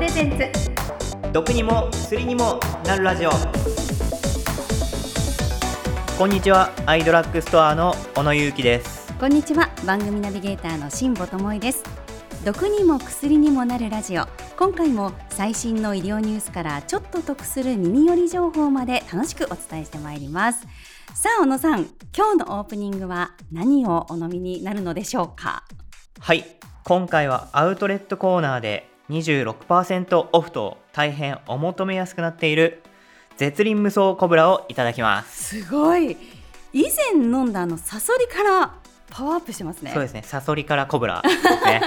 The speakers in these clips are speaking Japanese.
プレゼンツ。毒にも薬にもなるラジオ。こんにちはアイドラッグストアの小野裕樹です。こんにちは番組ナビゲーターの辛坊智恵です。毒にも薬にもなるラジオ。今回も最新の医療ニュースからちょっと得する耳寄り情報まで楽しくお伝えしてまいります。さあ小野さん今日のオープニングは何をお飲みになるのでしょうか？はい今回はアウトレットコーナーで26%オフと大変お求めやすくなっている絶倫無双コブラをいただきます。すごい。以前飲んだあのサソリからパワーアップしてますね。そうですね。サソリからコブラ。で すね。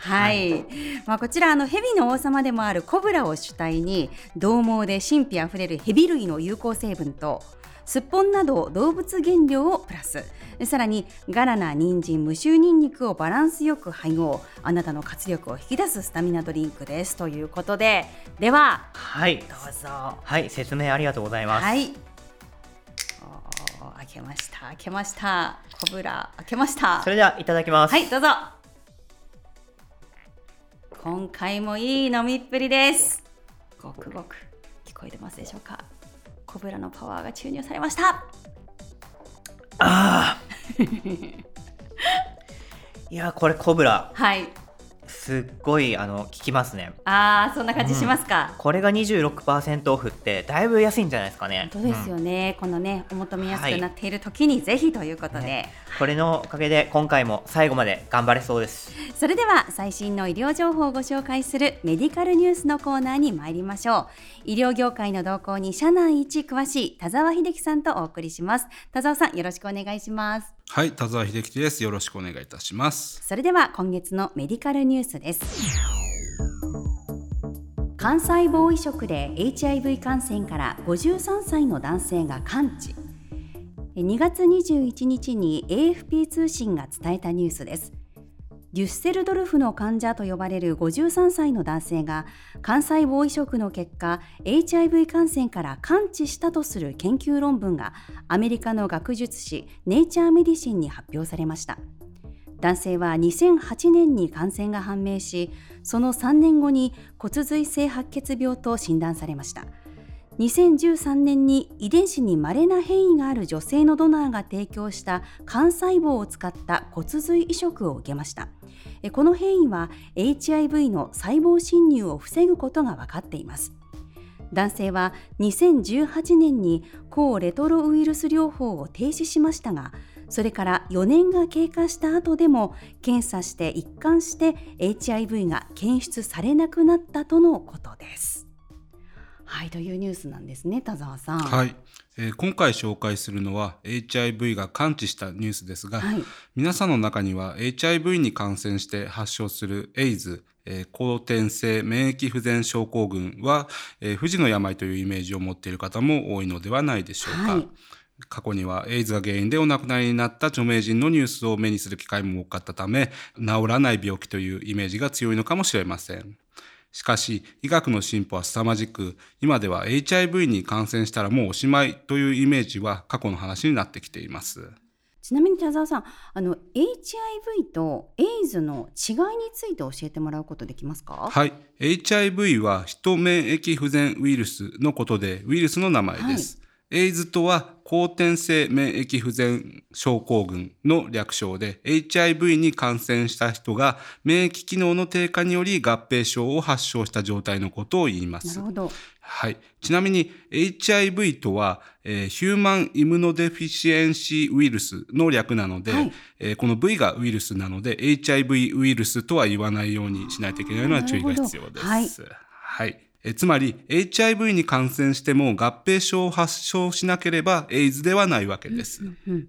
はい、はい、まあ、こちらあの蛇の王様でもあるコブラを主体に獰猛で神秘あふれる蛇類の有効成分とすっぽんなど動物原料をプラス。さらにガラナ人参無臭ニンニクをバランスよく配合。あなたの活力を引き出すスタミナドリンクですということで。でははい。どうぞ。はい説明ありがとうございます。はい。開けました。開けました。コブラ開けました。それではいただきます。はいどうぞ。今回もいい飲みっぷりです。ごくごく聞こえてますでしょうか？コブラのパワーが注入されました。ああ いやこれコブラ。はいすっごいあの効きますね。ああそんな感じしますか、うん、これが26%オフってだいぶ安いんじゃないですかね。本当ですよね、うん、このねお求めやすくなっている時にぜひということで、ね、これのおかげで今回も最後まで頑張れそうです。それでは最新の医療情報をご紹介するメディカルニュースのコーナーに参りましょう。医療業界の動向に社内一詳しい田沢秀樹さんとお送りします。田沢さんよろしくお願いしますはい、田沢秀樹です。よろしくお願いいたします。それでは今月のメディカルニュースです。肝細胞移植で HIV 感染から53歳の男性が完治。2月21日に AFP 通信が伝えたニュースです。デュッセルドルフの患者と呼ばれる53歳の男性が幹細胞移植の結果 HIV 感染から完治したとする研究論文がアメリカの学術誌ネイチャーメディシンに発表されました。男性は2008年に感染が判明しその3年後に骨髄性白血病と診断されました。2013年に遺伝子に稀な変異がある女性のドナーが提供した幹細胞を使った骨髄移植を受けましたこの変異は HIV の細胞侵入を防ぐことが分かっています男性は2018年に抗レトロウイルス療法を停止しましたがそれから4年が経過した後でも検査して一貫して HIV が検出されなくなったとのことです。はいというニュースなんですね田沢さん。はい、えー、今回紹介するのは HIV が完治したニュースですが、はい、皆さんの中には HIV に感染して発症するエイズえー、後天性免疫不全症候群は、えー、不治の病というイメージを持っている方も多いのではないでしょうか。はい過去にはエイズが原因でお亡くなりになった著名人のニュースを目にする機会も多かったため治らない病気というイメージが強いのかもしれません。しかし、医学の進歩は凄まじく、今では HIV に感染したらもうおしまいというイメージは過去の話になってきています。ちなみに田沢さん、あの HIV とエイズの違いについて教えてもらうことできますか？はい、HIV は人免疫不全ウイルスのことで、ウイルスの名前です。はいエイズとは後天性免疫不全症候群の略称で HIV に感染した人が免疫機能の低下により合併症を発症した状態のことを言います。なるほど。はい。ちなみに HIV とは、えー、ヒューマンイムノデフィシエンシーウイルスの略なので、はい、えー、この V がウイルスなので HIV ウイルスとは言わないようにしないといけないのは注意が必要です。はい。はいえつまり HIV に感染しても合併症を発症しなければエイズではないわけです。うんうん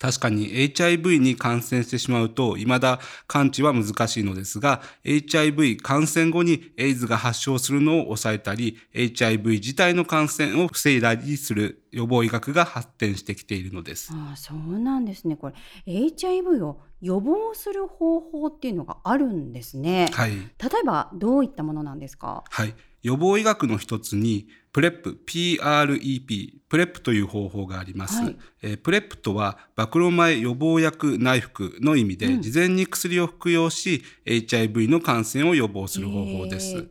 確かに HIV に感染してしまうと未だ完治は難しいのですが HIV 感染後にエイズが発症するのを抑えたり HIV 自体の感染を防いだりする予防医学が発展してきているのです。ああそうなんですねこれ HIV を予防する方法っていうのがあるんですね。はい。例えばどういったものなんですか？はい。予防医学の一つに、プレップ、PREP、プレップという方法があります。はいえープレップとは、暴露前予防薬内服の意味で、うん事前に薬を服用し、HIV の感染を予防する方法です。へー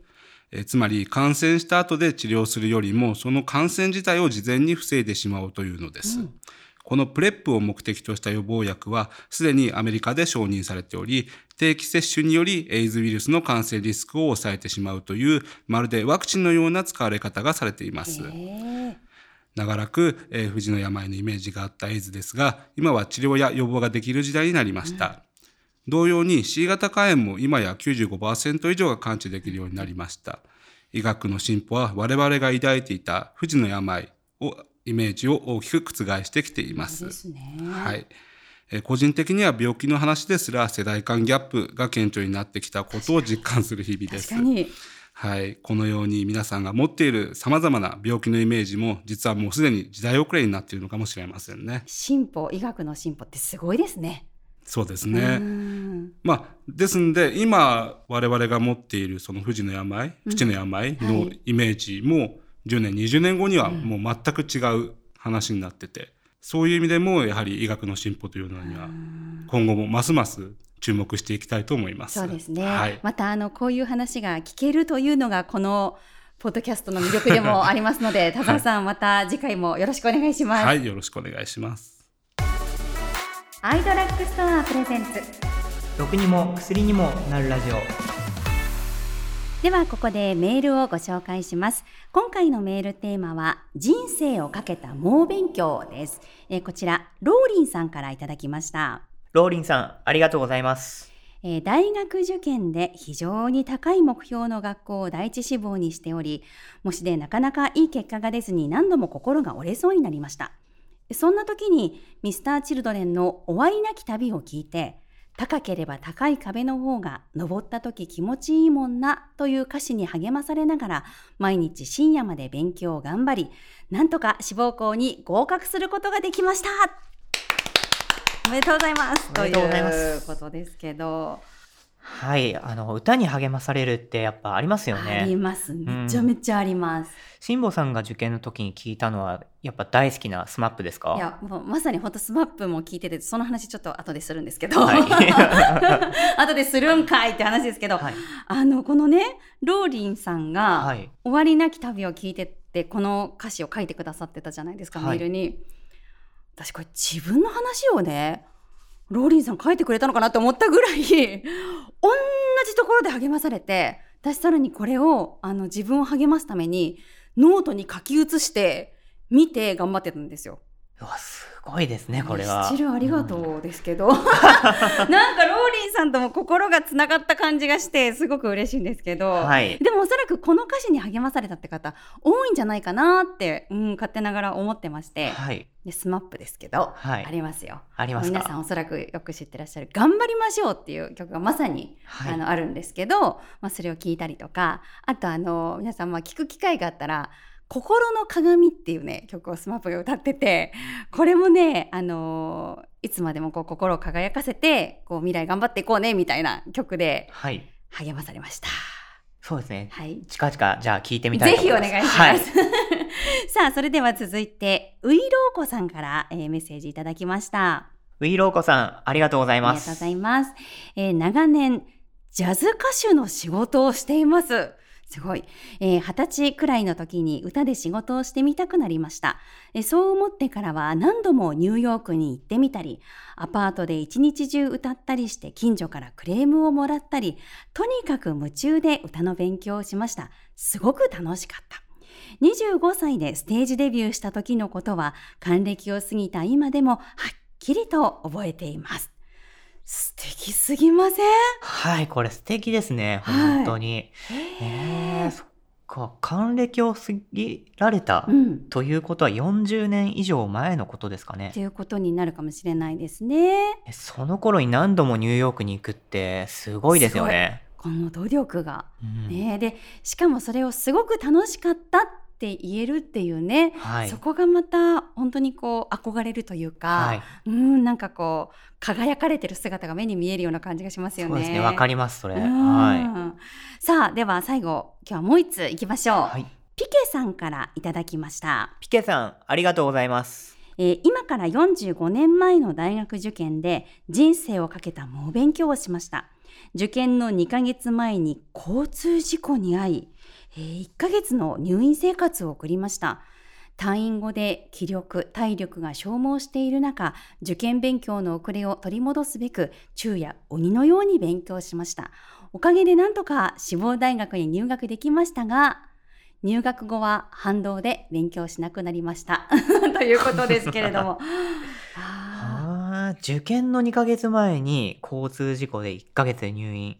えーつまり、感染した後で治療するよりも、その感染自体を事前に防いでしまおうというのです。このプレップを目的とした予防薬は、すでにアメリカで承認されており、定期接種によりエイズウイルスの感染リスクを抑えてしまうという、まるでワクチンのような使われ方がされています。長らく、えー不治の病のイメージがあったエイズですが、今は治療や予防ができる時代になりました。同様に C 型肝炎も今や95%以上が完治できるようになりました。医学の進歩は我々が抱いていた不治の病をイメージを大きく覆してきています。ですね。はい。えー個人的には病気の話ですら世代間ギャップが顕著になってきたことを実感する日々です。はい。このように皆さんが持っている様々な病気のイメージも実はもうすでに時代遅れになっているのかもしれませんね。進歩、医学の進歩ってすごいですね。そうですうね。んまあ、ですんで今我々が持っているその不治の病、不治の病のはいイメージも10年、20年後にはもう全く違う話になってて、そういう意味でもやはり医学の進歩というのには今後もますます注目していきたいと思います。そうですね。はい。またあのこういう話が聞けるというのがこのポッドキャストの魅力でもありますので、田沢さん、また次回もよろしくお願いします。はい。よろしくお願いします。アイドラッグストアプレゼンツ。毒にも薬にもなるラジオではここでメールをご紹介します。今回のメールテーマは人生をかけた猛勉強です。えーこちらローリンさんからいただきました。ローリンさんありがとうございますえー大学受験で非常に高い目標の学校を第一志望にしており、模試でなかなかいい結果が出ずに何度も心が折れそうになりました。そんな時にミスターチルドレンの終わりなき旅を聞いて、高ければ高い壁の方が登った時気持ちいいもんなという歌詞に励まされながら毎日深夜まで勉強を頑張り、なんとか志望校に合格することができました。おめでとうございます。おめでとうございますということですけど。はい。あの歌に励まされるってやっぱありますよありねます。めちゃめちゃあります。辛坊さんが受験の時に聞いたのはやっぱ大好きなスマップですか？いや、もうまさに本当スマップも聞いてて、その話ちょっと後でするんですけど、はい。後でするんかいって話ですけど、はい、あの、このね、ローリンさんが、はい、終わりなき旅を聞いてって、この歌詞を書いてくださってたじゃないですか、はい。メールに。私これ自分の話をね、ローリンさん書いてくれたのかなって思ったぐらい、同じところで励まされて、私さらにこれをあの自分を励ますためにノートに書き写して見て頑張ってたんですよ。うわすごいですねこれは。スチルありがとうですけど、なんかローリンさんとも心がつながった感じがしてすごく嬉しいんですけど、はい。でもおそらくこの歌詞に励まされたって方多いんじゃないかなって、うん、勝手ながら思ってまして、はい。でスマップですけど、はい。ありますよ。ありますか？皆さんおそらくよく知ってらっしゃる「頑張りましょう」っていう曲がまさに、はい。あのあるんですけど、まあ、それを聞いたりとかあとあの皆さんまあ聞く機会があったら「心の鏡」っていうね曲をスマップが歌っててこれもねあのいつまでもこう心を輝かせてこう未来頑張っていこうねみたいな曲ではい励まされました。そうですねはい近々じゃあ聞いてみたいと思いますひお願いします。さあそれでは続いてウイローコさんから、えーメッセージいただきました。ウィーローコさんありがとうございまありがとうごすざいます。えー長年、ジャズ歌手の仕事をしています。すごい。えー二十歳くらいの時に歌で仕事をしてみたくなりました。えそう思ってからは何度もニューヨークに行ってみたり、アパートで一日中歌ったりして近所からクレームをもらったり、とにかく夢中で歌の勉強をしました。すごく楽しかった。25歳でステージデビューした時のことは還暦を過ぎた今でもはっきりと覚えています。素敵すぎません？はいこれ素敵ですね。はい。本当に、えー、そっか。還暦を過ぎられた、うん。ということは40年以上前のことですかね。ということになるかもしれないですね。えその頃に何度もニューヨークに行くってすごいですよね。この努力が。うん。ね、でしかもそれをすごく楽しかったっって言えるっていうね、はい。そこがまた本当にこう憧れるというか、はい。うんなんかこう輝かれてる姿が目に見えるような感じがしますよね。そうですねわかりますそれ。うん。はさあでは最後今日はもう一ついきましょう、いはい。ピケさんからいただきました、ピケさんありがとうございます。えー今から45年前の大学受験で人生をかけた猛勉強をしました。受験の2ヶ月前に交通事故に遭い、えー1ヶ月の入院生活を送りました。退院後で気力体力が消耗している中受験勉強の遅れを取り戻すべく昼夜鬼のように勉強しました。おかげでなんとか志望大学に入学できましたが入学後は反動で勉強しなくなりました。ということですけれども。受験の2ヶ月前に交通事故で1ヶ月で入院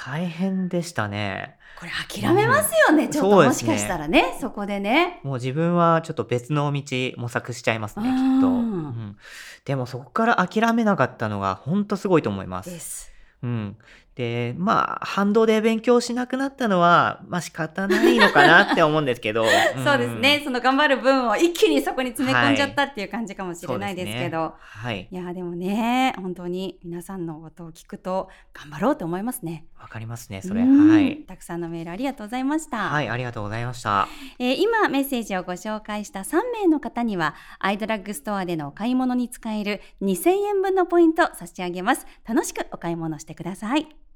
大変でしたね。ーこれ諦めますよね、うん。ちょっともしかしたらねそこでね。もう自分はちょっと別の道模索しちゃいますねきっと、うん。うん、でもそこから諦めなかったのが本当すごいと思います。です。うん。で、まあ、反動で勉強しなくなったのは、まあ仕方ないのかなって思うんですけど。そうですねん。その頑張る分を一気にそこに詰め込んじゃったっていう感じかもしれないですけど、はい。いやでもね本当に皆さんのことを聞くと頑張ろうと思いますねわかりますね、それ。うんはい。たくさんのメールありがとうございました、はい、ありがとうございました。えー今メッセージをご紹介した3名の方にはアイドラッグストアでのお買い物に使える2000円分のポイント差し上げます楽しくお買い物してください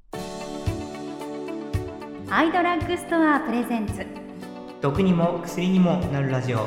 アイドラッグストアプレゼンツ。毒にも薬にもなるラジオ。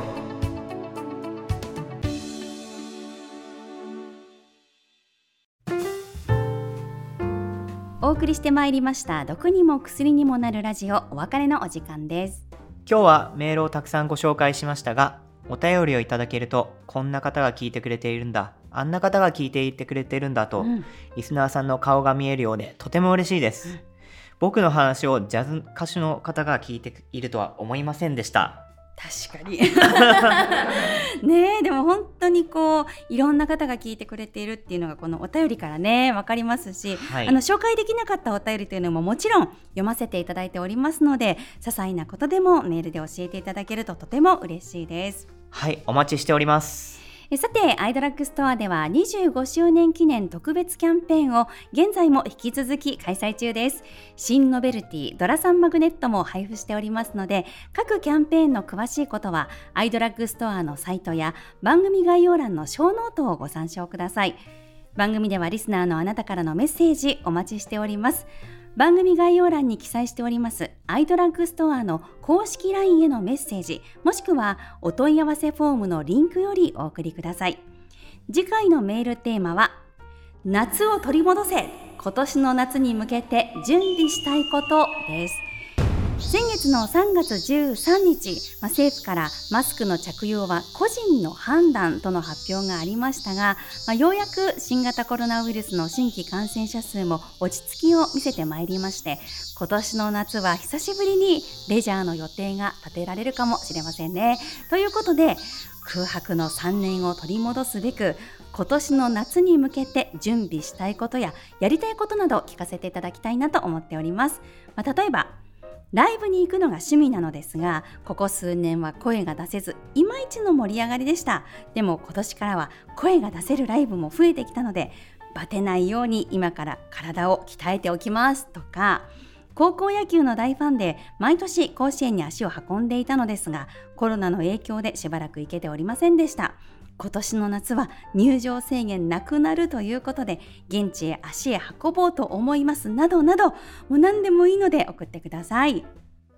お送りしてまいりました。毒にも薬にもなるラジオ。お別れのお時間です。今日はメールをたくさんご紹介しましたが、お便りをいただけると、こんな方が聞いてくれているんだ、あんな方が聞いていてくれているんだと、うん。リスナーさんの顔が見えるようで、とても嬉しいです。うん僕の話をジャズ歌手の方が聞いているとは思いませんでした。確かに ねえでも本当にこういろんな方が聞いてくれているっていうのがこのお便りからね分かりますし、はいあの紹介できなかったお便りというのももちろん読ませていただいておりますので些細なことでもメールで教えていただけるととても嬉しいです。はい、お待ちしております。えさてアイドラッグストアでは25周年記念特別キャンペーンを現在も引き続き開催中です。新ノベルティドラサンマグネットも配布しておりますので各キャンペーンの詳しいことはアイドラッグストアのサイトや番組概要欄のショーノートをご参照ください。番組ではリスナーのあなたからのメッセージお待ちしております。番組概要欄に記載しておりますアイドラッグストアの公式 LINE へのメッセージもしくはお問い合わせフォームのリンクよりお送りください。次回のメールテーマは夏を取り戻せ今年の夏に向けて準備したいことです。先月の3月13日、まあ、政府からマスクの着用は個人の判断との発表がありましたが、まあ、ようやく新型コロナウイルスの新規感染者数も落ち着きを見せてまいりまして今年の夏は久しぶりにレジャーの予定が立てられるかもしれませんね。ということで空白の3年を取り戻すべく今年の夏に向けて準備したいことややりたいことなど聞かせていただきたいなと思っております。まあ、例えばライブに行くのが趣味なのですがここ数年は声が出せずいまいちの盛り上がりでした。でも今年からは声が出せるライブも増えてきたのでバテないように今から体を鍛えておきます。とか高校野球の大ファンで毎年甲子園に足を運んでいたのですがコロナの影響でしばらく行けておりませんでした。今年の夏は入場制限なくなるということで現地へ足へ運ぼうと思いますなどなどもう何でもいいので送ってください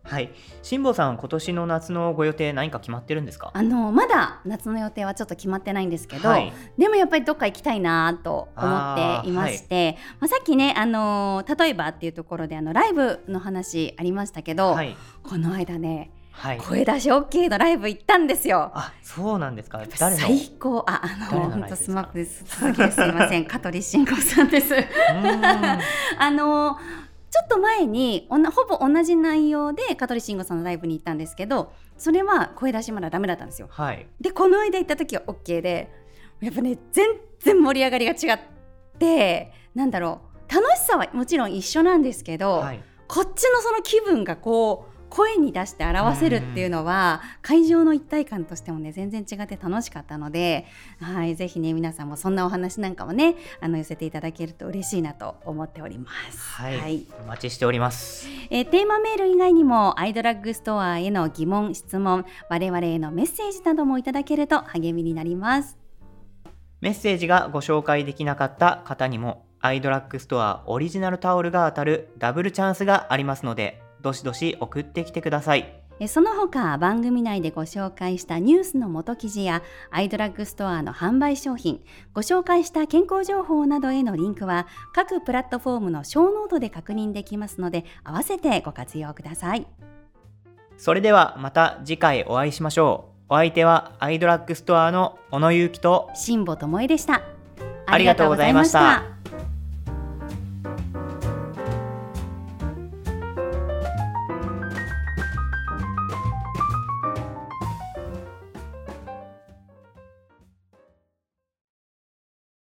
はい。辛坊さん、今年の夏のご予定何か決まってるんですか？あのまだ夏の予定はちょっと決まってないんですけど、はいでもやっぱりどっか行きたいなと思っていましてまあ、さっきね、あの例えばっていうところであのライブの話ありましたけど、はい。この間ねはい。声出し OK のライブ行ったんですよ。あ、そうなんですか。最高ああ誰の本当スマップですすすいません香取慎吾さんです。あのちょっと前におなほぼ同じ内容で香取慎吾さんのライブに行ったんですけどそれは声出しまだダメだったんですよ。はい。でこの間行った時は OK でやっぱね全然盛り上がりが違ってなんだろう楽しさはもちろん一緒なんですけど、はい。こっちのその気分がこう声に出して表せるっていうのは、会場の一体感としてもね全然違って楽しかったので、はい、ぜひね皆さんもそんなお話なんかもねあの寄せていただけると嬉しいなと思っております。はい、はい、お待ちしております、えー、テーマメール以外にもアイドラッグストアへの疑問質問我々へのメッセージなどもいただけると励みになります。メッセージがご紹介できなかった方にもアイドラッグストアオリジナルタオルが当たるダブルチャンスがありますのでどしどし送ってきてください。その他番組内でご紹介したニュースの元記事やアイドラッグストアの販売商品ご紹介した健康情報などへのリンクは各プラットフォームのショーノートで確認できますので合わせてご活用ください。それではまた次回お会いしましょう。お相手はアイドラッグストアの小野ゆうきと辛坊智恵でした。ありがとうございました